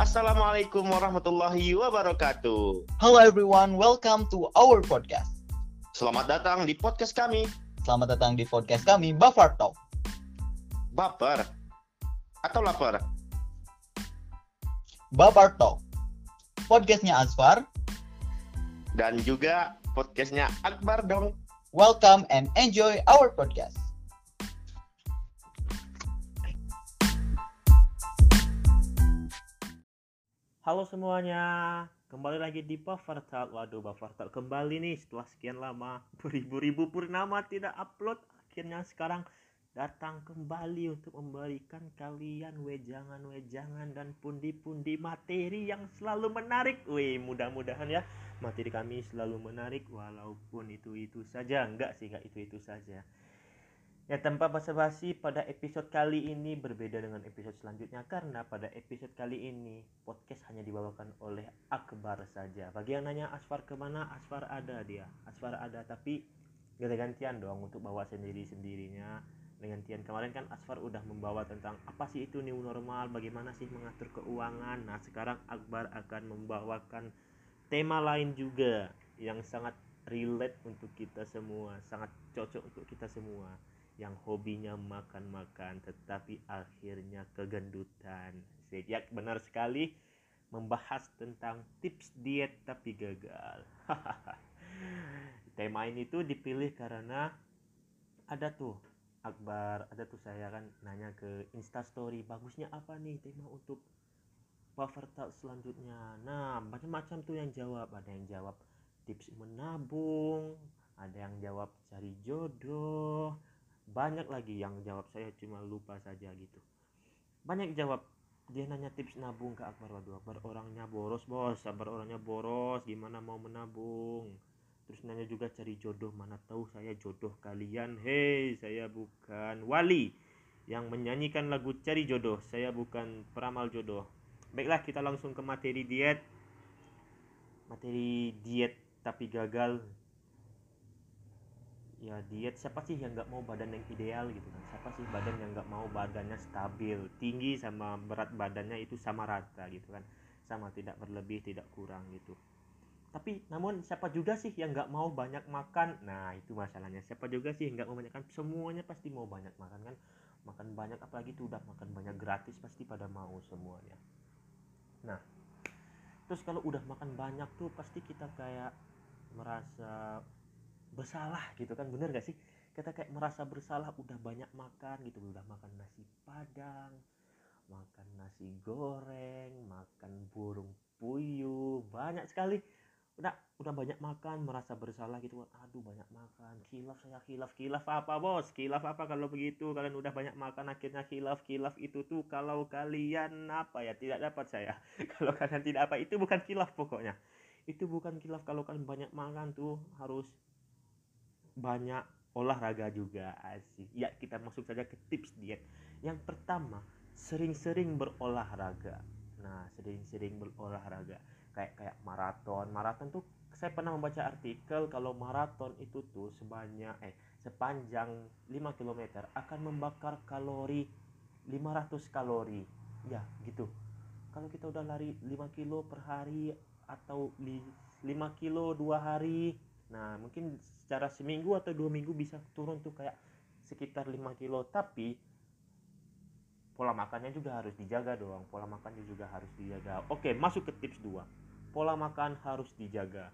Assalamualaikum warahmatullahi wabarakatuh. Hello everyone, welcome to our podcast. Selamat datang di podcast kami, Selamat datang di podcast kami, Buffer Talk. Baper atau lapar. Buffer Talk. Podcastnya Asfar. Dan juga podcastnya Akbar dong. Welcome and enjoy our podcast. Halo semuanya, kembali lagi di Buffer Talk. Waduh, Buffer Talk kembali nih setelah sekian lama beribu-ribu purnama tidak upload. Akhirnya sekarang datang kembali untuk memberikan kalian wejangan-wejangan dan pundi-pundi materi yang selalu menarik. Wih, mudah-mudahan ya materi kami selalu menarik walaupun itu-itu saja. Enggak sih, enggak itu-itu saja. Ya tanpa basa-basi pada episode kali ini berbeda dengan episode selanjutnya karena pada episode kali ini podcast hanya dibawakan oleh Akbar saja. Bagi yang nanya Asfar ke mana, Asfar ada dia. Asfar ada tapi ganti-gantian dong untuk bawa sendiri-sendirinya. Dengan Tian kemarin kan Asfar udah membawa tentang apa sih itu new normal, bagaimana sih mengatur keuangan. Nah sekarang Akbar akan membawakan tema lain juga yang sangat relate untuk kita semua, sangat cocok untuk kita semua yang hobinya makan-makan tetapi akhirnya kegendutan. Ya benar sekali membahas tentang tips diet tapi gagal. Tema ini tuh dipilih karena ada tuh Akbar, ada tuh saya kan nanya ke Instastory, bagusnya apa nih tema untuk buffer talk selanjutnya. Nah, macam-macam tuh yang jawab, ada yang jawab tips menabung, ada yang jawab cari jodoh, banyak lagi yang jawab saya cuma lupa saja gitu. Banyak jawab. Dia nanya tips nabung ke Akbar waduh Akbar orangnya boros bos. Akbar orangnya boros gimana mau menabung? Terus nanya juga cari jodoh mana tahu saya jodoh kalian. Hei saya bukan wali yang menyanyikan lagu cari jodoh. Saya bukan peramal jodoh. Baiklah kita langsung ke materi diet. Materi diet tapi gagal ya diet siapa sih yang nggak mau badan yang ideal gitu kan? Siapa sih badan yang nggak mau badannya stabil tinggi sama berat badannya itu sama rata gitu kan? Sama tidak berlebih tidak kurang gitu. Tapi namun siapa juga sih yang nggak mau banyak makan? Nah itu masalahnya. Siapa juga sih yang nggak mau banyak makan? Semuanya pasti mau banyak makan kan? Makan banyak apalagi itu udah makan banyak gratis pasti pada mau semuanya. Nah terus kalau udah makan banyak tuh pasti kita kayak merasa bersalah gitu kan bener gak sih? Kita kayak merasa bersalah udah banyak makan gitu udah makan nasi padang makan nasi goreng makan burung puyuh banyak sekali. Udah udah banyak makan merasa bersalah gitu aduh banyak makan. Kilaf saya kilaf kilaf apa bos? Kilaf apa kalau begitu? Kalian udah banyak makan akhirnya kilaf kilaf itu tuh kalau kalian apa ya? Tidak dapat saya. Kalau kalian tidak apa itu bukan kilaf pokoknya. Itu bukan kilaf kalau kalian banyak makan tuh harus banyak olahraga juga asik. Ya kita masuk saja ke tips diet. Yang pertama sering-sering berolahraga. Nah sering-sering berolahraga. Kayak kayak maraton. Maraton tuh saya pernah membaca artikel kalau maraton itu tuh sebanyak eh sepanjang 5 km akan membakar kalori 500 kalori. Ya gitu. Kalau kita udah lari 5 kilo per hari atau 5 kilo dua hari nah mungkin secara seminggu atau dua minggu bisa turun tuh kayak sekitar 5 kilo. Tapi pola makannya juga harus dijaga dong. Pola makannya juga harus dijaga. Oke masuk ke tips 2 pola makan harus dijaga.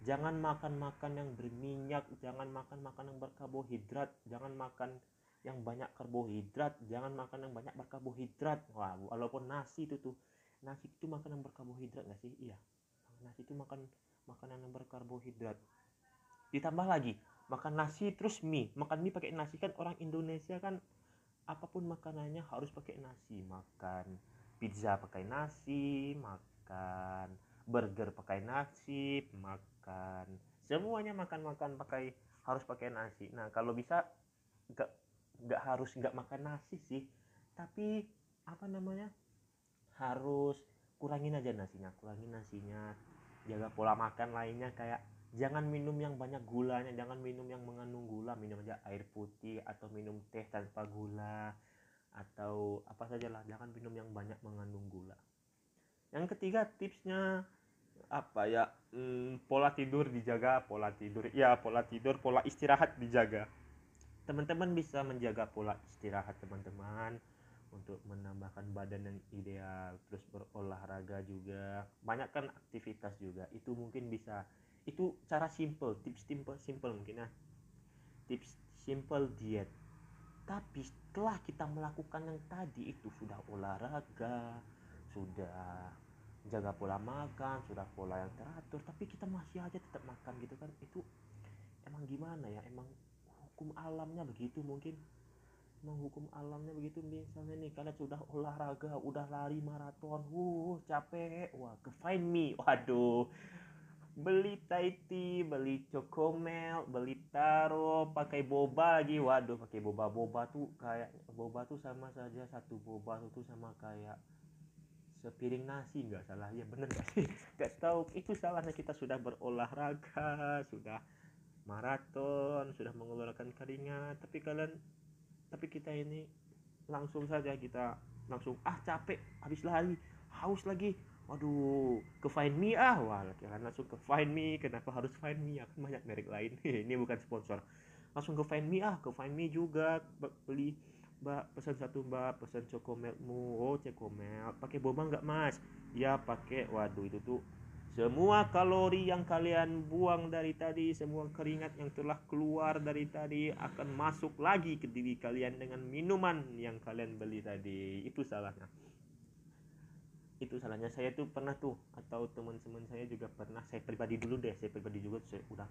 Jangan makan makan yang berminyak jangan makan makan yang berkarbohidrat jangan makan yang banyak karbohidrat jangan makan yang banyak berkarbohidrat wah walaupun nasi itu tuh nasi itu makan yang berkarbohidrat nggak sih? Iya. Nasi itu makan makanan yang berkarbohidrat ditambah lagi makan nasi terus mie. Makan mie pakai nasi kan orang Indonesia kan apa pun makanannya harus pakai nasi. Makan pizza pakai nasi makan burger pakai nasi makan semuanya makan makan pakai harus pakai nasi. Nah kalau bisa nggak nggak harus nggak makan nasi sih. Tapi apa namanya harus kurangin aja nasinya. Kurangin nasinya jaga pola makan lainnya kayak jangan minum yang banyak gulanya jangan minum yang mengandung gula minum aja air putih atau minum teh tanpa gula atau apa saja lah jangan minum yang banyak mengandung gula. Yang ketiga tipsnya apa ya? Hmm, pola tidur dijaga pola tidur ya pola tidur pola istirahat dijaga. Teman-teman bisa menjaga pola istirahat teman-teman untuk menambahkan badan yang ideal terus berolahraga juga. Banyakkan aktivitas juga itu mungkin bisa itu cara simple tips simple simple mungkin ya tips simple diet. Tapi setelah kita melakukan yang tadi itu sudah olahraga sudah jaga pola makan sudah pola yang teratur tapi kita masih aja tetap makan gitu kan itu emang gimana ya? Emang hukum alamnya begitu mungkin? Emang hukum alamnya begitu misalnya nih kalian sudah olahraga udah lari maraton uh capek. Wah ke find me. Waduh beli Thai tea, beli Chocomel, beli taro, pakai boba lagi. Waduh, pakai boba-boba tuh kayak boba tuh sama saja satu boba tuh sama kayak sepiring nasi. Nggak salah. Ya bener gak sih? Nggak tahu. Itu salahnya kita sudah berolahraga sudah maraton sudah mengeluarkan keringat. Tapi kalian tapi kita ini langsung saja kita langsung ah capek habis lari haus lagi waduh ke find me ah. Wah kalian langsung ke find me. Kenapa harus find me? Akan banyak merek lain. Ini bukan sponsor. Langsung ke find me ah ke find me juga. Beli mbak pesan satu mbak. Pesan cokomelmu oh cokomel pakai boba nggak mas? Ya pakai. Waduh itu tuh semua kalori yang kalian buang dari tadi semua keringat yang telah keluar dari tadi akan masuk lagi ke diri kalian dengan minuman yang kalian beli tadi. Itu salahnya itu salahnya saya tuh pernah tuh atau teman-teman saya juga pernah saya pribadi dulu deh saya pribadi juga saya udah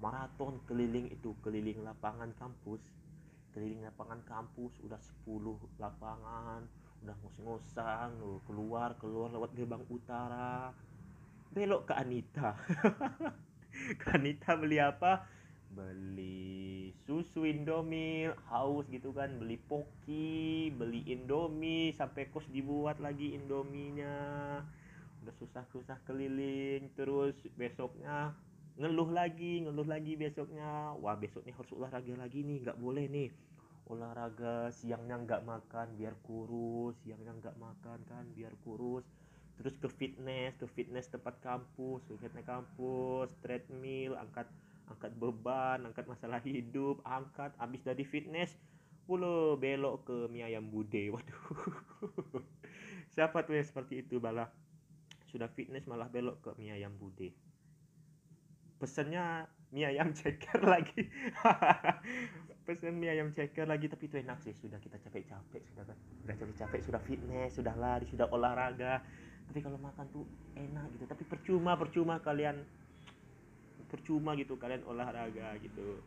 maraton keliling itu keliling lapangan kampus keliling lapangan kampus udah 10 lapangan udah ngos-ngosan keluar keluar lewat gerbang utara. Belok ke Anita. Ke Anita beli apa beli susu Indomie haus gitu kan. Beli poki beli Indomie sampai kos dibuat lagi Indominya udah susah-susah keliling terus besoknya ngeluh lagi ngeluh lagi besoknya. Wah besoknya harus olahraga lagi nih nggak boleh nih. Olahraga siangnya nggak makan biar kurus siangnya nggak makan kan biar kurus. Terus ke fitness ke fitness tempat kampus ke fitness kampus treadmill angkat angkat beban angkat masalah hidup angkat habis dari fitness pula belok ke mie ayam bude waduh. Siapa tuh yang seperti itu bala sudah fitness malah belok ke mie ayam bude. Pesennya mie ayam ceker lagi. Pesen mie ayam ceker lagi tapi itu enak sih sudah kita capek-capek sudah kan? Sudah capek-capek sudah fitness sudah lari sudah olahraga. Tapi kalau makan tuh enak gitu. Tapi percuma percuma kalian percuma gitu kalian olahraga gitu.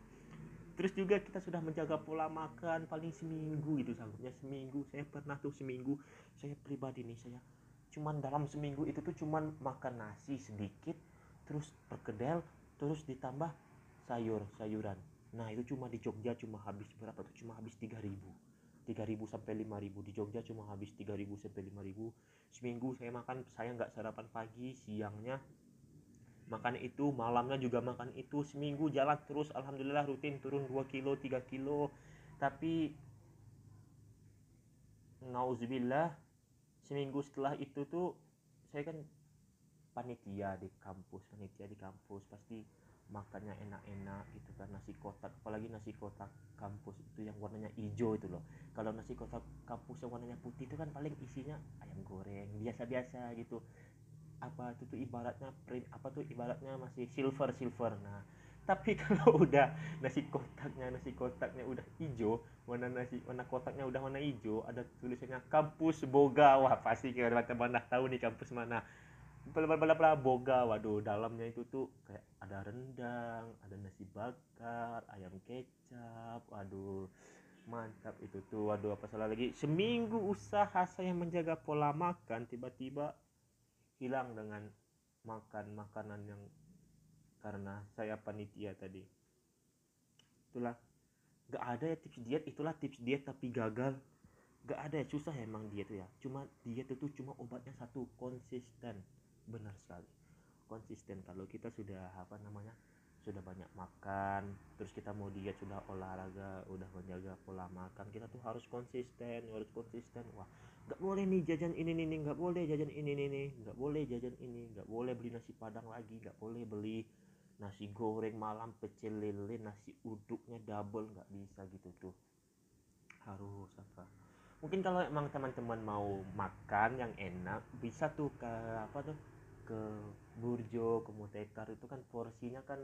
Terus juga kita sudah menjaga pola makan paling seminggu gitu sanggupnya seminggu. Saya pernah tuh seminggu saya pribadi nih saya cuman dalam seminggu itu tuh cuman makan nasi sedikit terus perkedel terus ditambah sayur sayuran. Nah itu cuma di Jogja cuma habis berapa tuh? Cuma habis 3000 3000 sampai 5000 di Jogja cuma habis 3000 sampai 5000 seminggu saya makan saya nggak sarapan pagi siangnya makan itu malamnya juga makan itu. Seminggu jalan terus alhamdulillah rutin turun 2 kilo 3 kilo. Tapi nauzubillah seminggu setelah itu tuh saya kan panitia di kampus panitia di kampus. Pasti makannya enak-enak gitu kan nasi kotak. Apalagi nasi kotak kampus itu yang warnanya hijau itu loh. Kalau nasi kotak kampus yang warnanya putih itu kan paling isinya ayam goreng biasa-biasa gitu apa itu tuh ibaratnya print apa tuh ibaratnya masih silver silver. Nah tapi kalau udah nasi kotaknya nasi kotaknya udah hijau warna nasi warna kotaknya udah warna hijau ada tulisannya kampus boga. Wah pasti kita mana tahu nih kampus mana. Bla bla bla bla boga. Waduh dalamnya itu tuh kayak ada rendang ada nasi bakar ayam kecap. Waduh mantap itu tuh. Waduh apa salah lagi? Seminggu usaha saya menjaga pola makan tiba-tiba hilang dengan makan makanan yang karena saya panitia tadi. Itulah gak ada ya tips diet itulah tips diet tapi gagal. Gak ada ya susah emang diet ya. Cuma diet itu cuma obatnya satu konsisten. Benar sekali konsisten. Kalau kita sudah apa namanya sudah banyak makan terus kita mau diet sudah olahraga udah menjaga pola makan kita tuh harus konsisten harus konsisten. Wah nggak boleh nih jajan ini nih nggak boleh jajan ini nih nggak boleh jajan ini nggak boleh beli nasi padang lagi nggak boleh beli nasi goreng malam pecel lele nasi uduknya double nggak bisa gitu tuh. Harus apa? Mungkin kalau emang teman-teman mau makan yang enak bisa tuh ke apa tuh ke Burjo ke Mutekar itu kan porsinya kan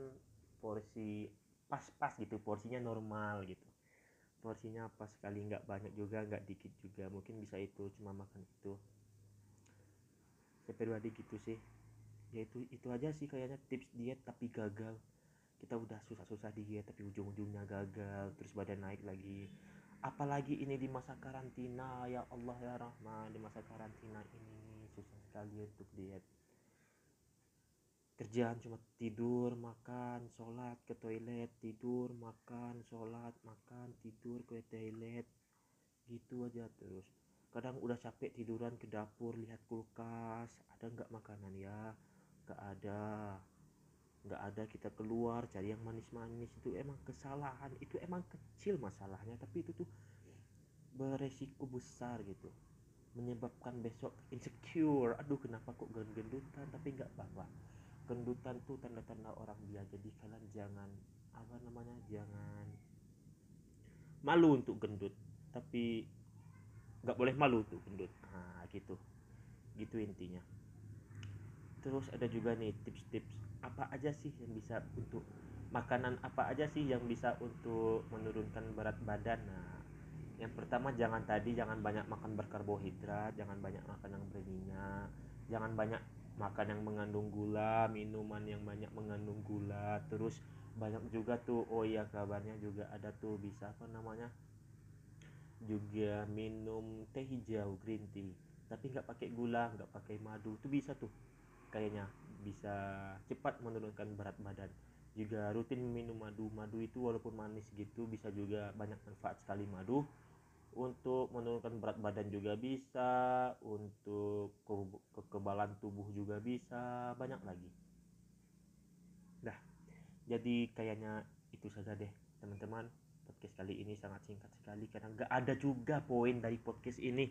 porsi pas-pas gitu porsinya normal gitu. Porsinya pas sekali nggak banyak juga nggak dikit juga. Mungkin bisa itu cuma makan itu. Saya pribadi gitu sih. Ya itu itu aja sih kayaknya tips diet tapi gagal. Kita udah susah-susah diet tapi ujung-ujungnya gagal terus badan naik lagi. Apalagi ini di masa karantina ya Allah ya Rahman di masa karantina ini susah sekali untuk diet kerjaan cuma tidur makan sholat ke toilet tidur makan sholat makan tidur ke toilet. Gitu aja terus. Kadang udah capek tiduran ke dapur lihat kulkas ada nggak makanan ya? Nggak ada. Nggak ada kita keluar cari yang manis-manis. Itu emang kesalahan itu emang kecil masalahnya tapi itu tuh beresiko besar gitu. Menyebabkan besok insecure. Aduh kenapa kok gendut-gendutan tapi nggak apa-apa gendutan tuh tanda-tanda orang dia. Jadi kalian jangan apa namanya jangan malu untuk gendut. Tapi nggak boleh malu untuk gendut. Nah gitu. Gitu intinya. Terus ada juga nih tips-tips apa aja sih yang bisa untuk makanan apa aja sih yang bisa untuk menurunkan berat badan? Nah yang pertama jangan tadi jangan banyak makan berkarbohidrat jangan banyak makan yang berminyak jangan banyak makan yang mengandung gula minuman yang banyak mengandung gula. Terus banyak juga tuh oh iya kabarnya juga ada tuh bisa apa namanya juga minum teh hijau green tea. Tapi nggak pakai gula nggak pakai madu itu bisa tuh. Kayaknya bisa cepat menurunkan berat badan. Juga rutin minum madu madu itu walaupun manis gitu bisa juga banyak manfaat sekali madu untuk menurunkan berat badan juga bisa untuk ke- kekebalan tubuh juga bisa banyak lagi. Dah jadi kayaknya itu saja deh teman-teman. Podcast kali ini sangat singkat sekali karena nggak ada juga poin dari podcast ini.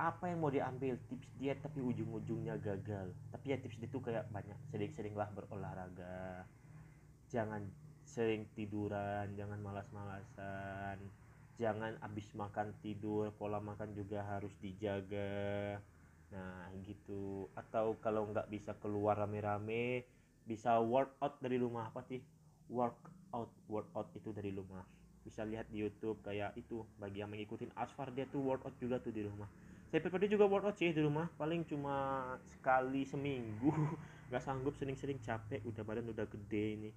Apa yang mau diambil? Tips diet tapi ujung-ujungnya gagal. Tapi ya tips itu kayak banyak. Sering-seringlah berolahraga. Jangan sering tiduran jangan malas-malasan jangan habis makan tidur pola makan juga harus dijaga. Nah gitu. Atau kalau nggak bisa keluar rame-rame bisa workout dari rumah. Apa sih? Workout workout itu dari rumah. Bisa lihat di YouTube kayak itu bagi yang mengikutin Asfar dia tuh workout juga tuh di rumah. Saya pribadi juga workout sih di rumah paling cuma sekali seminggu. Nggak sanggup sering-sering capek udah badan udah gede ini.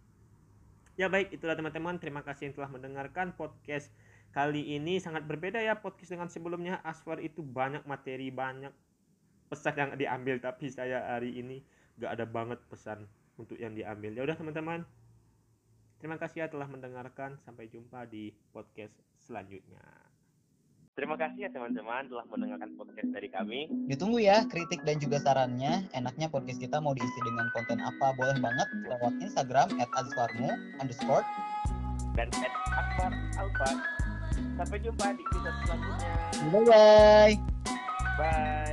Ya baik itulah teman-teman. Terima kasih yang telah mendengarkan podcast kali ini sangat berbeda ya podcast dengan sebelumnya Asfar itu banyak materi banyak pesan yang diambil tapi saya hari ini gak ada banget pesan untuk yang diambil ya udah teman-teman terima kasih ya telah mendengarkan sampai jumpa di podcast selanjutnya Terima kasih ya teman-teman telah mendengarkan podcast dari kami. Ditunggu ya kritik dan juga sarannya. Enaknya podcast kita mau diisi dengan konten apa boleh banget lewat Instagram at azfarmu underscore. Dan at Akbar Alfa. Sampai jumpa di episode selanjutnya. Bye bye. Bye.